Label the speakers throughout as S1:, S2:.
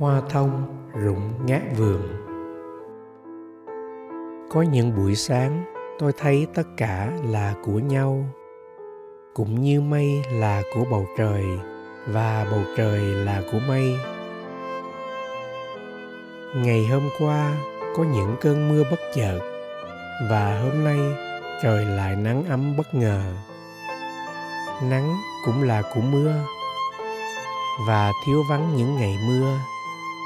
S1: hoa thông rụng ngát vườn. Có những buổi sáng, tôi thấy tất cả là của nhau. Cũng như mây là của bầu trời, và bầu trời là của mây. Ngày hôm qua, có những cơn mưa bất chợt, và hôm nay, trời lại nắng ấm bất ngờ. Nắng cũng là của mưa, và thiếu vắng những ngày mưa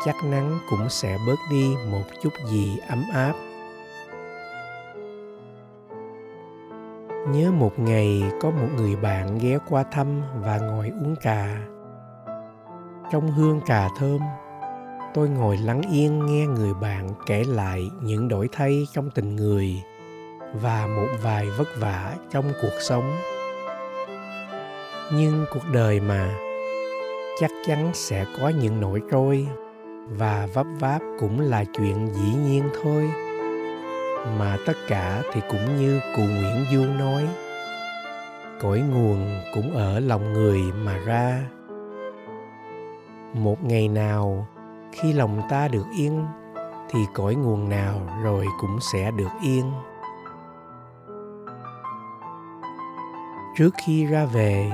S1: chắc nắng cũng sẽ bớt đi một chút gì ấm áp. Nhớ một ngày có một người bạn ghé qua thăm và ngồi uống trà trong hương trà thơm, tôi ngồi lắng yên nghe người bạn kể lại những đổi thay trong tình người và một vài vất vả trong cuộc sống. Nhưng cuộc đời mà, chắc chắn sẽ có những nỗi trôi và vấp váp cũng là chuyện dĩ nhiên thôi. Mà tất cả thì cũng như cụ nguyễn du nói, cõi nguồn cũng ở lòng người mà ra. Một ngày nào, khi lòng ta được yên, thì cõi nguồn nào rồi cũng sẽ được yên. Trước khi ra về,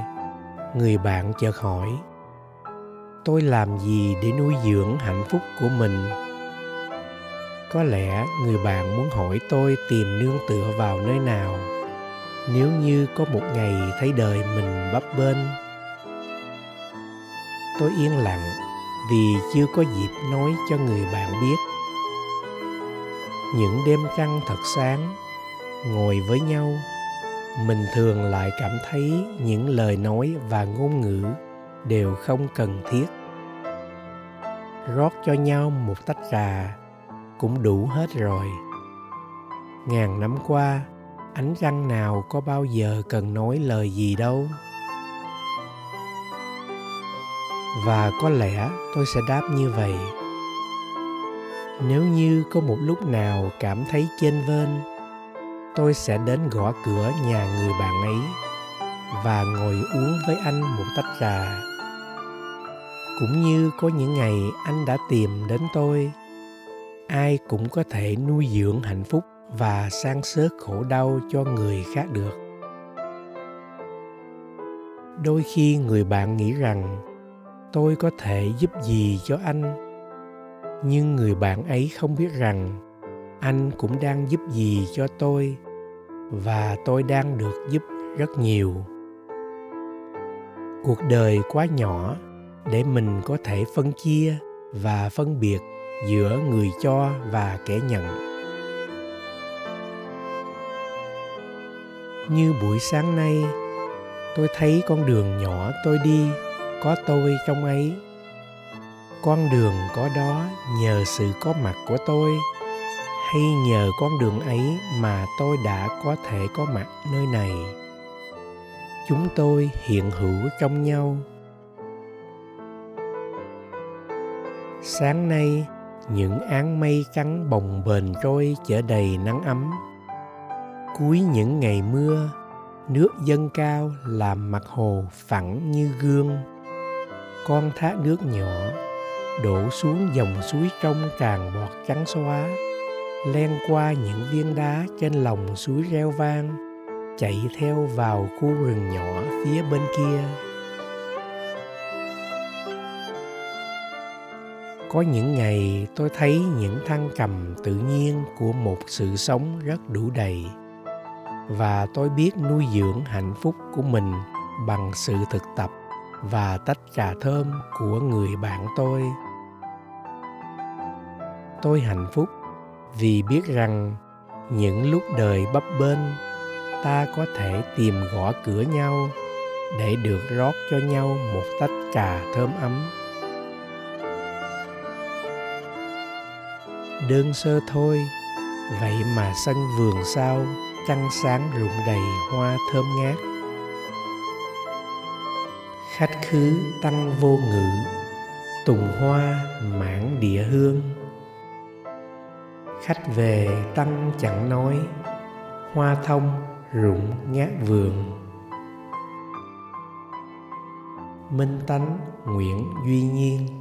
S1: người bạn chợt hỏi tôi làm gì để nuôi dưỡng hạnh phúc của mình? Có lẽ người bạn muốn hỏi tôi tìm nương tựa vào nơi nào, nếu như có một ngày thấy đời mình bấp bênh. Tôi yên lặng vì chưa có dịp nói cho người bạn biết. Những đêm trăng thật sáng, ngồi với nhau, mình thường lại cảm thấy những lời nói và ngôn ngữ đều không cần thiết. Rót cho nhau một tách trà cũng đủ hết rồi. Ngàn năm qua, ánh trăng nào có bao giờ cần nói lời gì đâu. Và có lẽ tôi sẽ đáp như vậy. Nếu như có một lúc nào cảm thấy chênh vênh, tôi sẽ đến gõ cửa nhà người bạn ấy và ngồi uống với anh một tách trà cũng như có những ngày anh đã tìm đến tôi. Ai cũng có thể nuôi dưỡng hạnh phúc và san sớt khổ đau cho người khác được. Đôi khi người bạn nghĩ rằng, tôi có thể giúp gì cho anh? Nhưng người bạn ấy không biết rằng, anh cũng đang giúp gì cho tôi và tôi đang được giúp rất nhiều. Cuộc đời quá nhỏ để mình có thể phân chia và phân biệt giữa người cho và kẻ nhận. Như buổi sáng nay, tôi thấy con đường nhỏ tôi đi có tôi trong ấy. Con đường có đó nhờ sự có mặt của tôi, hay nhờ con đường ấy mà tôi đã có thể có mặt nơi này? Chúng tôi hiện hữu trong nhau. Sáng nay, những áng mây trắng bồng bềnh trôi chở đầy nắng ấm. Cuối những ngày mưa, nước dâng cao làm mặt hồ phẳng như gương. Con thác nước nhỏ đổ xuống dòng suối trong tràn bọt trắng xóa, len qua những viên đá trên lòng suối reo vang, chạy theo vào khu rừng nhỏ phía bên kia. Có những ngày tôi thấy những thăng trầm tự nhiên của một sự sống rất đủ đầy. Và tôi biết nuôi dưỡng hạnh phúc của mình bằng sự thực tập và tách trà thơm của người bạn tôi. Tôi hạnh phúc vì biết rằng những lúc đời bấp bênh, ta có thể tìm gõ cửa nhau để được rót cho nhau một tách trà thơm ấm. Đơn sơ thôi. Vậy mà sân vườn sau trăng sáng rụng đầy hoa thơm ngát. Khách khứ tăng vô ngữ, tùng hoa mãn địa hương. Khách về tăng chẳng nói, hoa thông rụng ngát vườn. Minh tánh nguyễn duy nhiên